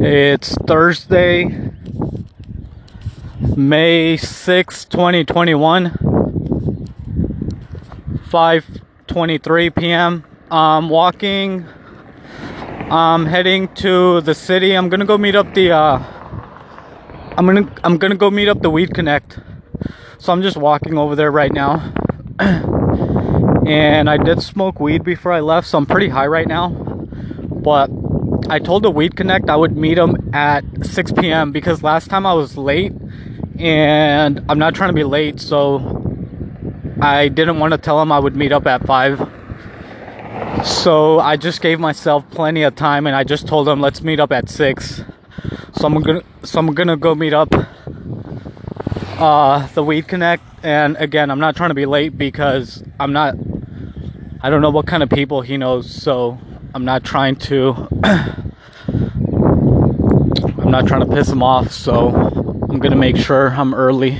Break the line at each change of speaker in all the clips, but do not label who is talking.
It's Thursday, May 6, 2021, 5:23 p.m. I'm walking I'm heading to the city. I'm to go meet up the uh I'm to I'm to go meet up the Weed Connect. So I'm just walking over there right now. and I did smoke weed before I left, so I'm pretty high right now. But I told the Weed Connect I would meet him at 6 p.m. because last time I was late and I'm not trying to be late, so I didn't want to tell him I would meet up at 5. So I just gave myself plenty of time and I just told him let's meet up at 6. So I'm gonna so I'm gonna go meet up uh, the Weed Connect and again I'm not trying to be late because I'm not I don't know what kind of people he knows, so I'm not trying to I'm not trying to piss him off, so I'm gonna make sure I'm early.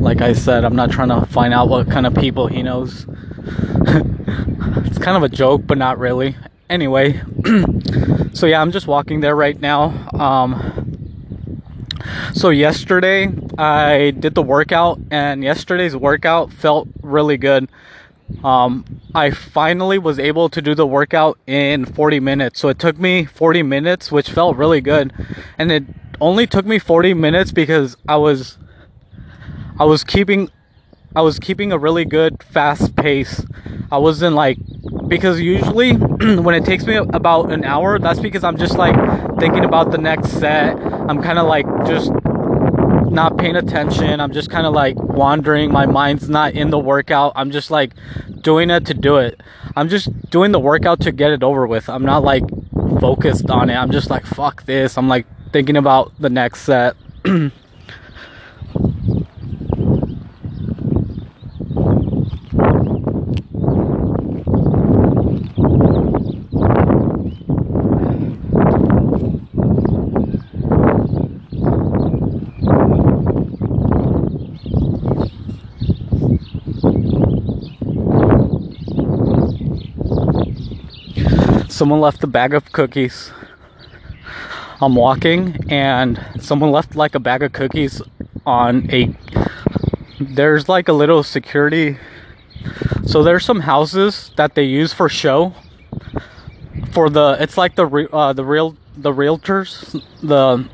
Like I said, I'm not trying to find out what kind of people he knows. it's kind of a joke, but not really. Anyway, so yeah, I'm just walking there right now. Um, so yesterday I did the workout, and yesterday's workout felt really good. Um, I finally was able to do the workout in 40 minutes. So it took me 40 minutes, which felt really good. And it only took me 40 minutes because I was I was keeping I was keeping a really good fast pace. I wasn't like because usually when it takes me about an hour, that's because I'm just like thinking about the next set. I'm kind of like just not paying attention. I'm just kind of like wandering. My mind's not in the workout. I'm just like doing it to do it. I'm just doing the workout to get it over with. I'm not like focused on it. I'm just like, fuck this. I'm like thinking about the next set. someone left a bag of cookies. I'm walking and someone left like a bag of cookies on a there's like a little security so there's some houses that they use for show for the it's like the uh, the real the realtors the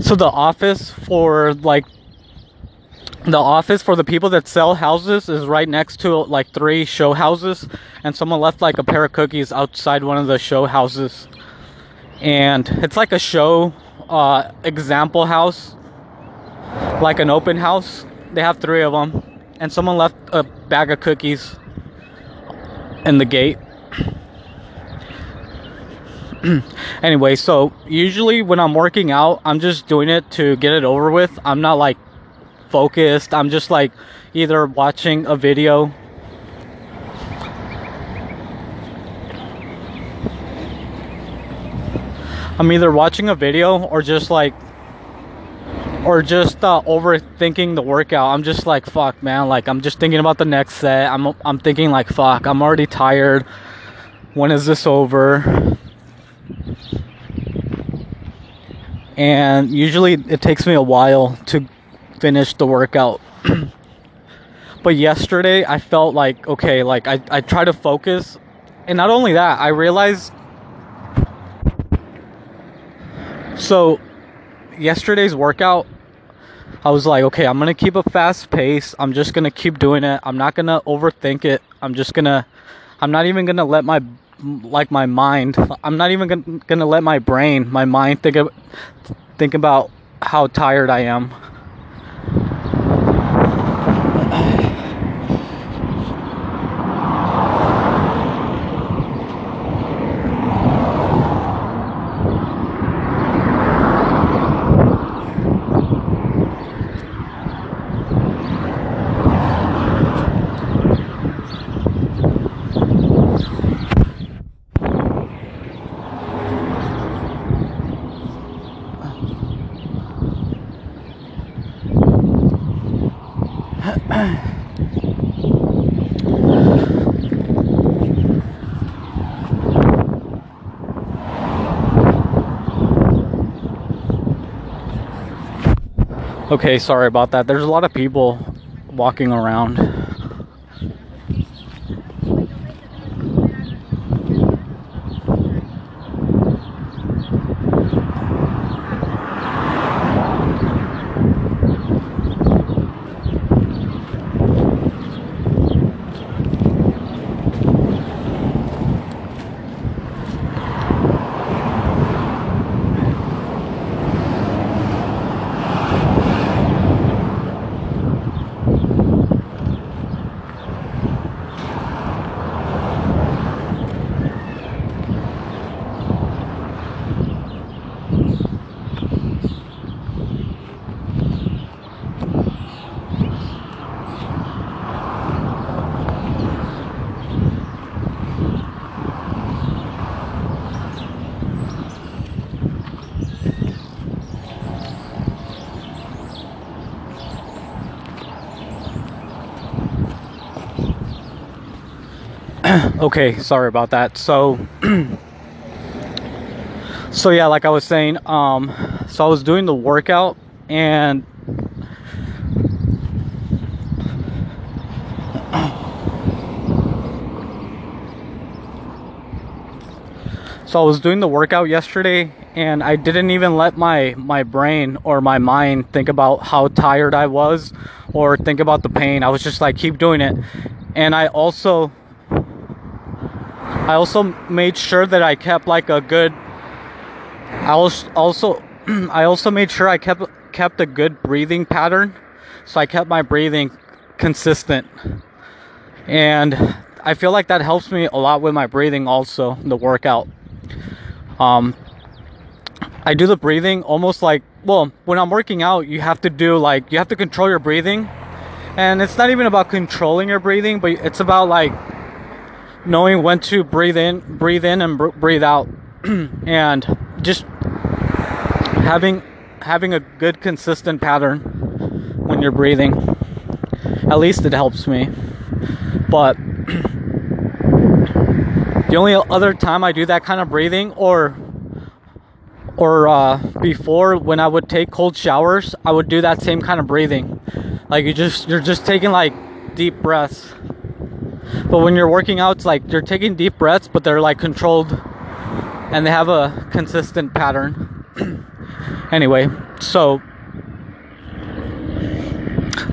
so the office for like the office for the people that sell houses is right next to like three show houses and someone left like a pair of cookies outside one of the show houses. And it's like a show uh, example house like an open house. They have three of them and someone left a bag of cookies in the gate. Anyway so usually when i'm working out i'm just doing it to get it over with. I'm not like focused. I'm just like either watching a video I'm either watching a video or just like or just uh, overthinking the workout. I'm just like fuck man, like I'm just thinking about the next set. I'm I'm thinking like fuck, I'm already tired. When is this over? And usually it takes me a while to finish the workout. but yesterday I felt like okay, like I I try to focus and not only that, I realized so yesterday's workout I was like, okay, I'm going to keep a fast pace. I'm just going to keep doing it. I'm not going to overthink it. I'm just going to I'm not even going to let my like my mind I'm not even going to let my brain, my mind think of, think about how tired I am. Okay, sorry about that. There's a lot of people walking around. okay, sorry about that. So, so yeah, like I was saying, um, so I was doing the workout and so I was doing the workout yesterday and I didn't even let my my brain or my mind think about how tired I was or think about the pain. I was just like keep doing it. And I also I also made sure that I kept like a good I also I also made sure I kept kept a good breathing pattern. So I kept my breathing consistent. And I feel like that helps me a lot with my breathing also, the workout. Um I do the breathing almost like well, when I'm working out, you have to do like you have to control your breathing. And it's not even about controlling your breathing, but it's about like knowing when to breathe in, breathe in, and breathe out, and just having having a good consistent pattern when you're breathing. At least it helps me. But the only other time I do that kind of breathing, or or uh, before when I would take cold showers, I would do that same kind of breathing. Like you just you're just taking like deep breaths but when you're working out, it's like you're taking deep breaths, but they're like controlled and they have a consistent pattern. anyway, so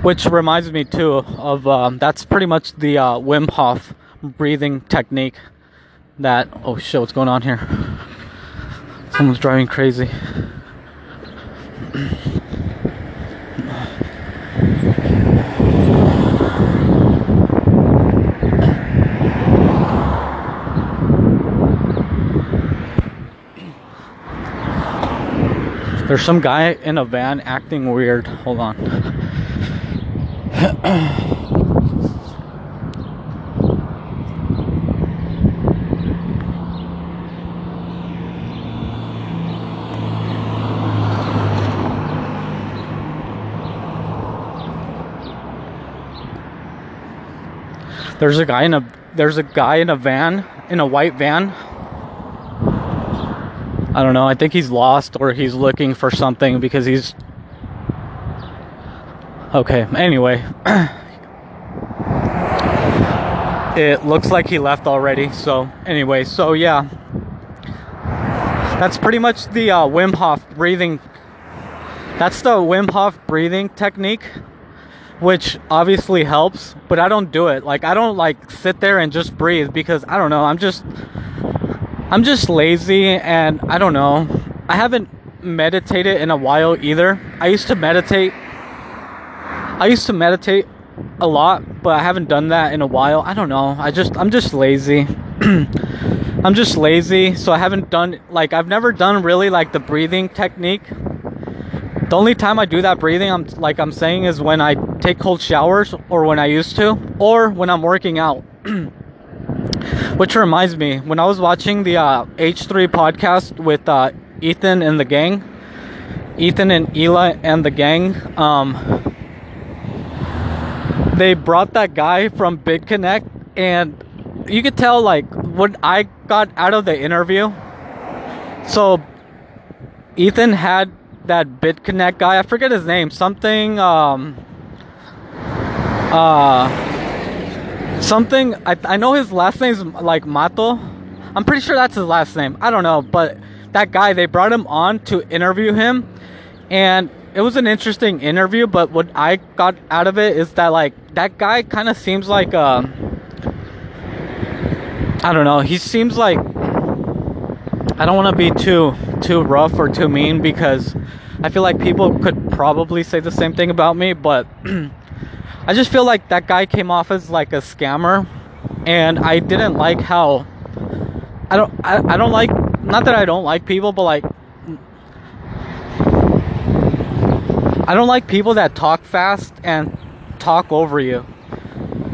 which reminds me too of um, that's pretty much the uh, Wim Hof breathing technique. That oh shit, what's going on here? Someone's driving crazy. There's some guy in a van acting weird. Hold on. There's a guy in a there's a guy in a van in a white van I don't know. I think he's lost or he's looking for something because he's. Okay, anyway. it looks like he left already. So, anyway, so yeah. That's pretty much the uh, Wim Hof breathing. That's the Wim Hof breathing technique, which obviously helps, but I don't do it. Like, I don't like sit there and just breathe because I don't know. I'm just I'm just lazy and I don't know. I haven't meditated in a while either. I used to meditate. I used to meditate a lot, but I haven't done that in a while. I don't know. I just I'm just lazy. I'm just lazy, so I haven't done like I've never done really like the breathing technique. The only time I do that breathing, I'm like I'm saying, is when I take cold showers or when I used to, or when I'm working out. Which reminds me, when I was watching the uh, H3 podcast with uh, Ethan and the gang, Ethan and Hila and the gang, um, they brought that guy from BitConnect, and you could tell like what I got out of the interview. So Ethan had that BitConnect guy. I forget his name. Something. Um. Uh. Something. I I know his last name's like Mato. I'm pretty sure that's his last name. I don't know, but that guy they brought him on to interview him, and it was an interesting interview. But what I got out of it is that like that guy kind of seems like uh. I don't know. He seems like I don't want to be too too rough or too mean because I feel like people could probably say the same thing about me, but I just feel like that guy came off as like a scammer and I didn't like how I don't I, I don't like not that I don't like people, but like I don't like people that talk fast and talk over you.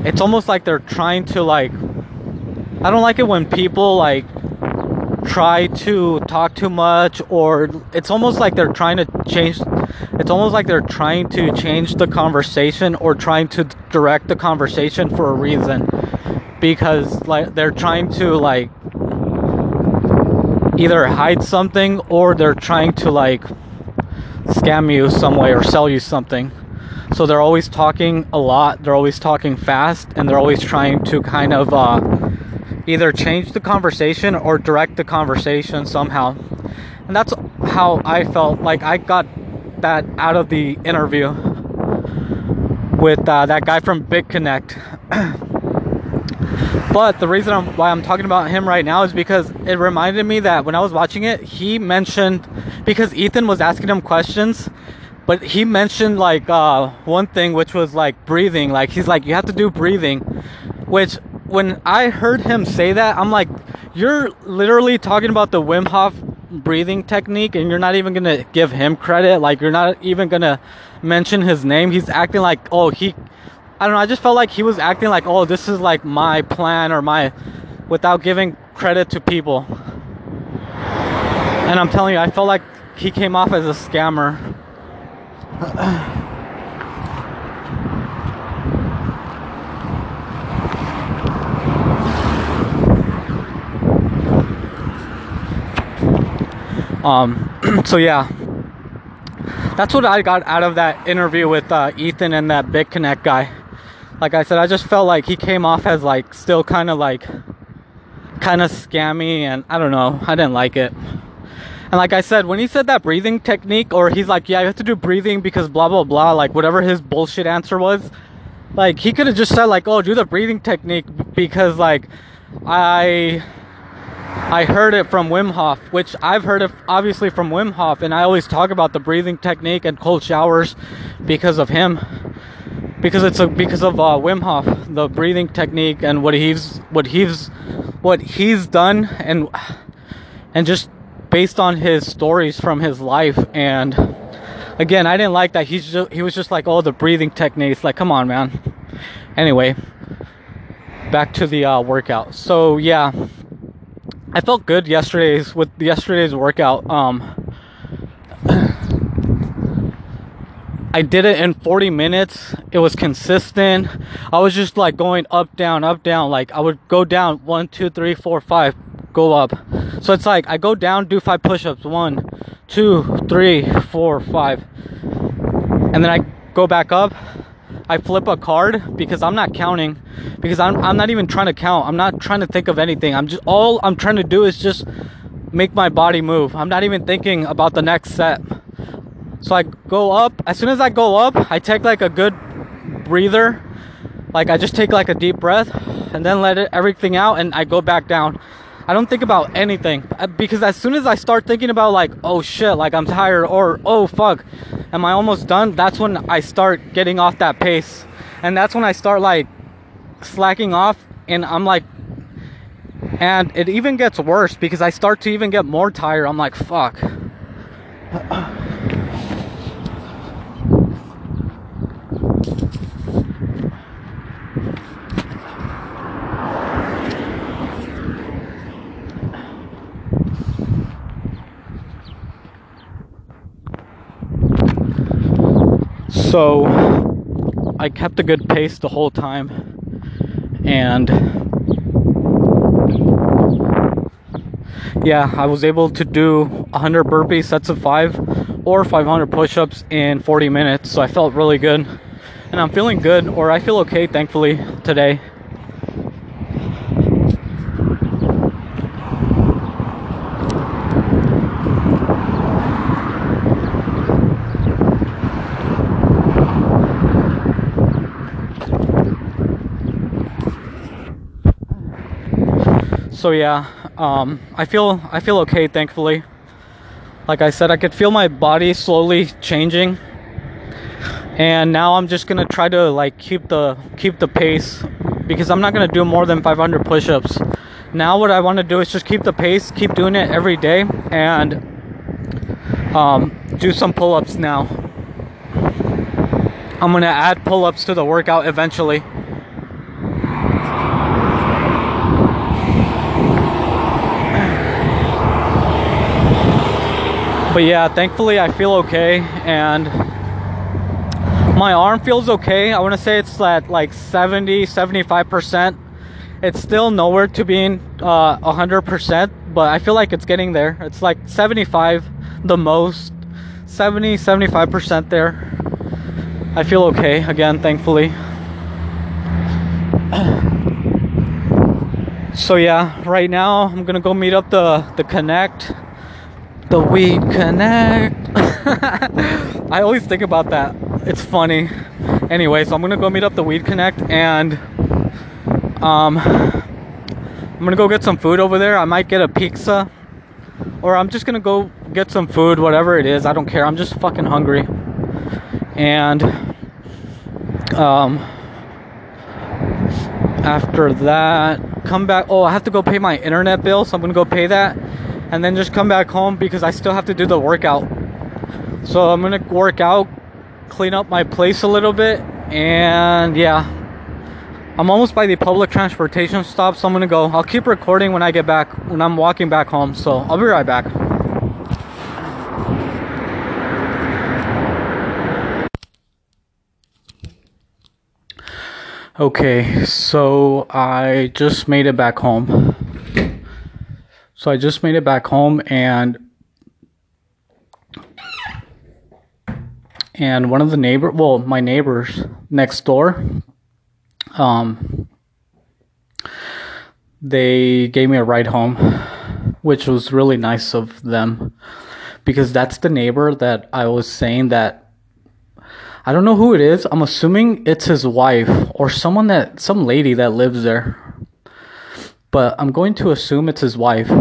It's almost like they're trying to like I don't like it when people like try to talk too much or it's almost like they're trying to change it's almost like they're trying to change the conversation or trying to direct the conversation for a reason. Because like they're trying to like either hide something or they're trying to like scam you some way or sell you something. So they're always talking a lot they're always talking fast and they're always trying to kind of uh either change the conversation or direct the conversation somehow. And that's how I felt. Like I got that out of the interview with uh, that guy from BitConnect. but the reason I'm, why I'm talking about him right now is because it reminded me that when I was watching it, he mentioned because Ethan was asking him questions, but he mentioned like uh, one thing which was like breathing. Like he's like, you have to do breathing, which when I heard him say that, I'm like, you're literally talking about the Wim Hof breathing technique and you're not even gonna give him credit. Like, you're not even gonna mention his name. He's acting like, oh, he, I don't know, I just felt like he was acting like, oh, this is like my plan or my, without giving credit to people. And I'm telling you, I felt like he came off as a scammer. Um, so yeah, that's what I got out of that interview with uh, Ethan and that BitConnect guy. Like I said, I just felt like he came off as like still kind of like kind of scammy, and I don't know, I didn't like it. And like I said, when he said that breathing technique, or he's like, yeah, you have to do breathing because blah blah blah, like whatever his bullshit answer was, like he could have just said like, oh, do the breathing technique because like I I heard it from Wim Hof, which I've heard it obviously from Wim Hof, and I always talk about the breathing technique and cold showers because of him, because it's a because of uh, Wim Hof, the breathing technique and what he's what he's what he's done and and just based on his stories from his life. And again I didn't like that he's just, he was just like oh the breathing techniques like come on man. Anyway back to the uh, workout. So yeah I felt good yesterday's with yesterday's workout. Um, I did it in 40 minutes. It was consistent. I was just like going up, down, up, down. Like I would go down one, two, three, four, five, go up. So it's like I go down, do five push-ups, one, two, three, four, five, and then I go back up I flip a card because I'm not counting because I'm I'm not even trying to count. I'm not trying to think of anything. I'm just all I'm trying to do is just make my body move. I'm not even thinking about the next set. So I go up. As soon as I go up, I take like a good breather. Like I just take like a deep breath and then let it everything out and I go back down. I don't think about anything uh, because as soon as I start thinking about like, oh shit, like I'm tired or oh fuck, am I almost done? That's when I start getting off that pace. And that's when I start like slacking off and I'm like and it even gets worse because I start to even get more tired. I'm like, fuck. So I kept a good pace the whole time and yeah, I was able to do 100 burpees sets of 5 or 500 push-ups in 40 minutes so i felt really good. And i'm feeling good or i feel okay thankfully today so yeah um, i feel i feel okay thankfully. Like i said i could feel my body slowly changing. And now i'm just gonna try to like keep the keep the pace because i'm not gonna do more than 500 push-ups. Now what i want to do is just keep the pace keep doing it every day and um, do some pull-ups now. I'm gonna add pull-ups to the workout eventually but yeah thankfully i feel okay and my arm feels okay. I want to say it's at like 70 75 percent. It's still nowhere to being uh 100 percent but i feel like it's getting there. It's like 75 the most. 70 75 percent there. I feel okay again thankfully. So yeah right now i'm gonna go meet up the the connect the weed connect. I always think about that. It's funny. Anyway, so I'm gonna go meet up the weed connect and um I'm gonna go get some food over there. I might get a pizza. Or I'm just gonna go get some food, whatever it is. I don't care. I'm just fucking hungry. And um after that come back oh i have to go pay my internet bill so i'm gonna go pay that and then just come back home because I still have to do the workout. So I'm gonna work out, clean up my place a little bit, and yeah. I'm almost by the public transportation stop, so I'm gonna go. I'll keep recording when I get back, when I'm walking back home, so I'll be right back. Okay, so I just made it back home. So I just made it back home and and one of the neighbor well my neighbors next door um they gave me a ride home which was really nice of them because that's the neighbor that I was saying that I don't know who it is. I'm assuming it's his wife or someone that some lady that lives there but I'm going to assume it's his wife.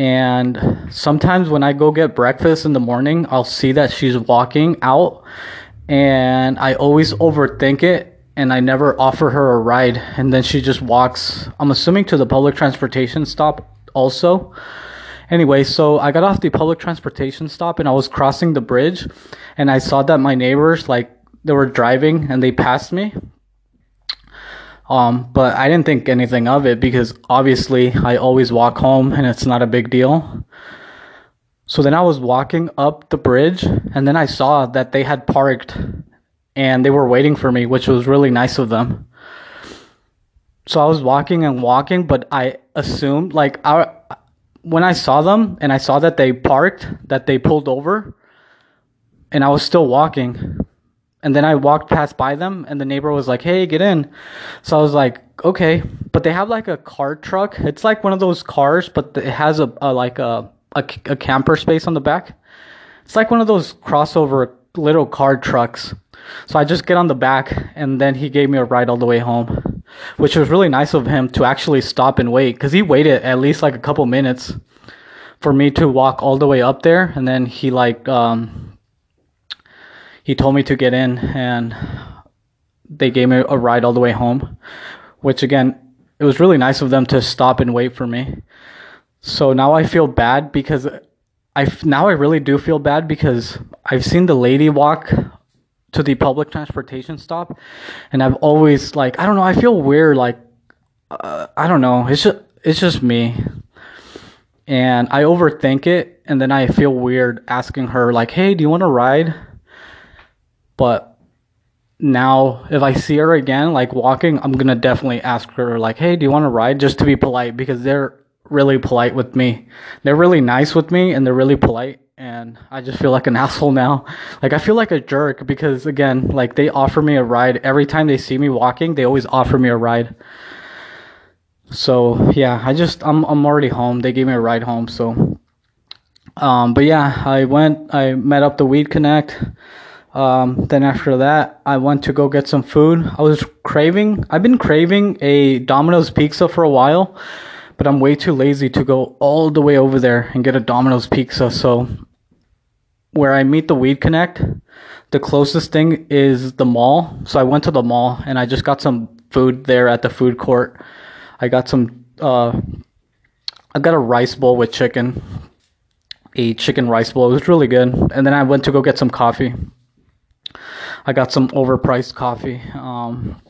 And sometimes when I go get breakfast in the morning, I'll see that she's walking out, and I always overthink it and I never offer her a ride. And then she just walks, I'm assuming to the public transportation stop also. Anyway, so I got off the public transportation stop and I was crossing the bridge and I saw that my neighbors, like, they were driving and they passed me um, but I didn't think anything of it because obviously I always walk home and it's not a big deal. So then I was walking up the bridge and then I saw that they had parked and they were waiting for me, which was really nice of them. So I was walking and walking, but I assumed like I when I saw them and I saw that they parked, that they pulled over, and I was still walking and then I walked past by them, and the neighbor was like, "Hey, get in." So I was like, "Okay," but they have like a car truck. It's like one of those cars, but it has a, a like a, a a camper space on the back. It's like one of those crossover little car trucks. So I just get on the back, and then he gave me a ride all the way home, which was really nice of him to actually stop and wait, because he waited at least like a couple minutes for me to walk all the way up there, and then he like um he told me to get in and they gave me a ride all the way home, which again, it was really nice of them to stop and wait for me. So now I feel bad because I now I really do feel bad because I've seen the lady walk to the public transportation stop and I've always like I don't know, I feel weird like uh, I don't know, it's just it's just me. And I overthink it and then I feel weird asking her like, "Hey, do you want to ride?" But now if I see her again, like walking, I'm gonna definitely ask her like, "Hey, do you want to ride?" Just to be polite because they're really polite with me. They're really nice with me and they're really polite. and I just feel like an asshole now. Like I feel like a jerk because again, like they offer me a ride every time they see me walking. They always offer me a ride. So yeah, I just I'm I'm already home. They gave me a ride home. So, um, but yeah, I went. I met up the Weed Connect. Um, then after that, I went to go get some food. I was craving. I've been craving a Domino's pizza for a while, but I'm way too lazy to go all the way over there and get a Domino's pizza. So where I meet the Weed Connect, the closest thing is the mall. So I went to the mall and I just got some food there at the food court. I got some uh I got a rice bowl with chicken. A chicken rice bowl. It was really good. And then I went to go get some coffee. I got some overpriced coffee. Um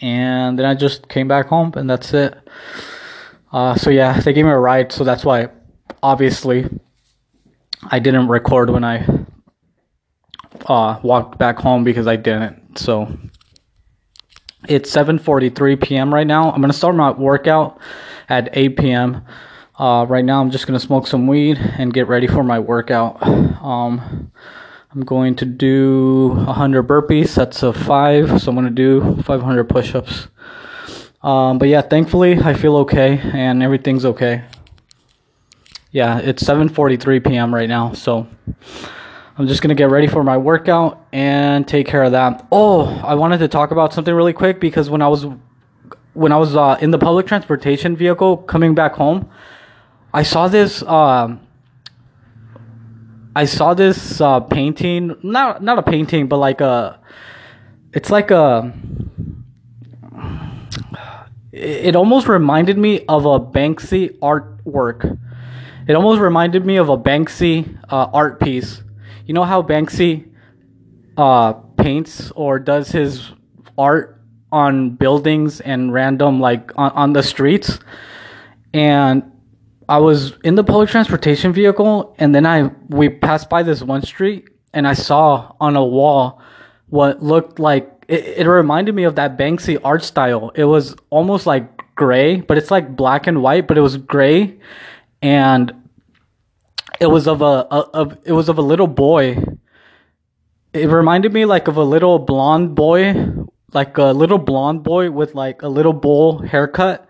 and then I just came back home and that's it. Uh so yeah, they gave me a ride, so that's why obviously I didn't record when I uh walked back home because I didn't. So it's 7:43 p.m. right now. I'm gonna start my workout at 8 p.m. Uh, right now, I'm just gonna smoke some weed and get ready for my workout. Um, I'm going to do 100 burpees. That's a five, so I'm gonna do 500 push-ups. Um, but yeah, thankfully, I feel okay and everything's okay. Yeah, it's 7:43 p.m. right now, so. I'm just gonna get ready for my workout and take care of that. Oh, I wanted to talk about something really quick because when I was when I was uh, in the public transportation vehicle coming back home, I saw this. Uh, I saw this uh, painting. Not not a painting, but like a. It's like a. It almost reminded me of a Banksy artwork. It almost reminded me of a Banksy uh, art piece you know how Banksy uh, paints or does his art on buildings and random like on, on the streets and I was in the public transportation vehicle and then I we passed by this one street and I saw on a wall what looked like it, it reminded me of that Banksy art style. It was almost like gray, but it's like black and white, but it was gray and it was of a, a of it was of a little boy. It reminded me like of a little blonde boy, like a little blonde boy with like a little bowl haircut,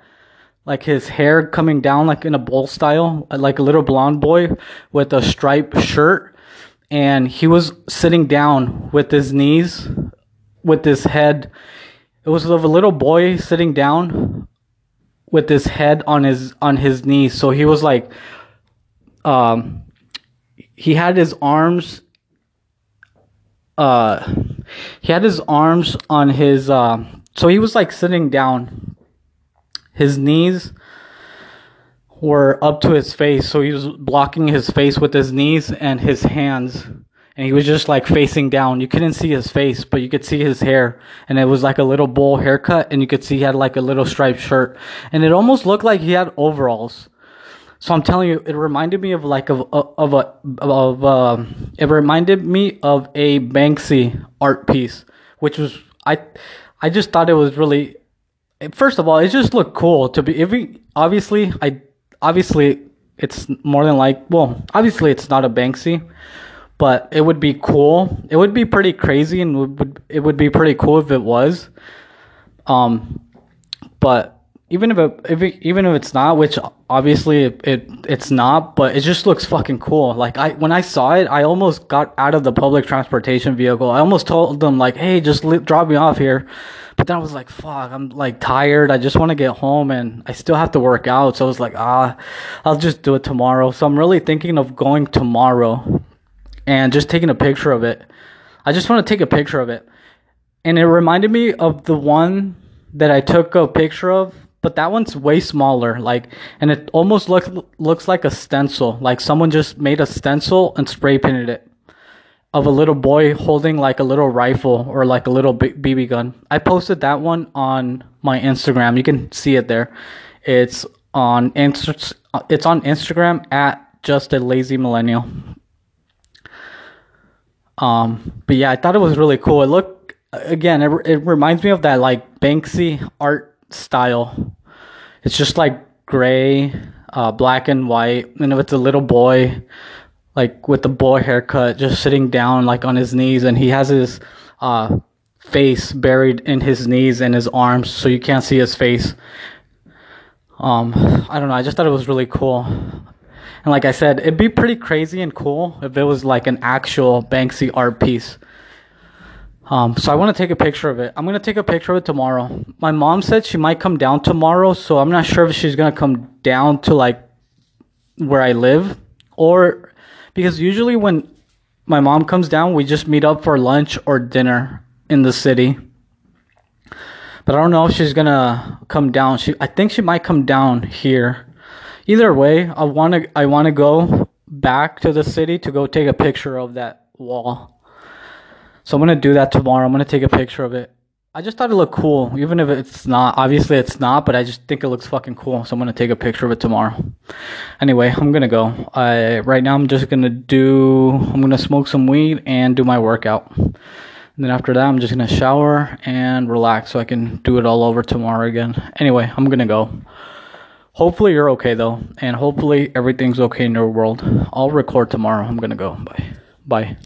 like his hair coming down like in a bowl style, like a little blonde boy with a striped shirt, and he was sitting down with his knees, with his head. It was of a little boy sitting down with his head on his on his knees. So he was like um, he had his arms uh he had his arms on his uh, so he was like sitting down his knees were up to his face so he was blocking his face with his knees and his hands. And he was just like facing down. You couldn't see his face but you could see his hair. And it was like a little bowl haircut and you could see he had like a little striped shirt. And it almost looked like he had overalls. So I'm telling you, it reminded me of like of of a of uh, it reminded me of a Banksy art piece, which was I I just thought it was really. First of all, it just looked cool to be. We, obviously, I obviously it's more than like well, obviously it's not a Banksy, but it would be cool. It would be pretty crazy, and would it would be pretty cool if it was. Um, but even if it, if it, even if it's not, which obviously it, it it's not, but it just looks fucking cool. Like I when I saw it, I almost got out of the public transportation vehicle. I almost told them like, "Hey, just li- drop me off here." But then I was like, "Fuck, I'm like tired. I just want to get home and I still have to work out." So I was like, "Ah, I'll just do it tomorrow." So I'm really thinking of going tomorrow and just taking a picture of it. I just want to take a picture of it. And it reminded me of the one that I took a picture of but that one's way smaller like and it almost looks looks like a stencil like someone just made a stencil and spray painted it of a little boy holding like a little rifle or like a little BB gun. I posted that one on my Instagram. You can see it there. It's on Inst- it's on Instagram at just a lazy millennial. Um, but yeah, I thought it was really cool. It looked again, it, it reminds me of that like Banksy art style. It's just like gray, uh, black and white, and it's a little boy like with the boy haircut, just sitting down like on his knees, and he has his uh, face buried in his knees and his arms, so you can't see his face. Um, I don't know. I just thought it was really cool. And like I said, it'd be pretty crazy and cool if it was like an actual Banksy art piece. Um, so I want to take a picture of it. I'm gonna take a picture of it tomorrow. My mom said she might come down tomorrow, so I'm not sure if she's gonna come down to like where I live or because usually when my mom comes down, we just meet up for lunch or dinner in the city. But I don't know if she's gonna come down. She, I think she might come down here. Either way, I wanna, I wanna go back to the city to go take a picture of that wall. So I'm gonna do that tomorrow. I'm gonna take a picture of it. I just thought it looked cool, even if it's not. Obviously, it's not, but I just think it looks fucking cool. So I'm gonna take a picture of it tomorrow. Anyway, I'm gonna go. I right now I'm just gonna do. I'm gonna smoke some weed and do my workout. And then after that, I'm just gonna shower and relax so I can do it all over tomorrow again. Anyway, I'm gonna go. Hopefully you're okay though, and hopefully everything's okay in your world. I'll record tomorrow. I'm gonna go. Bye. Bye.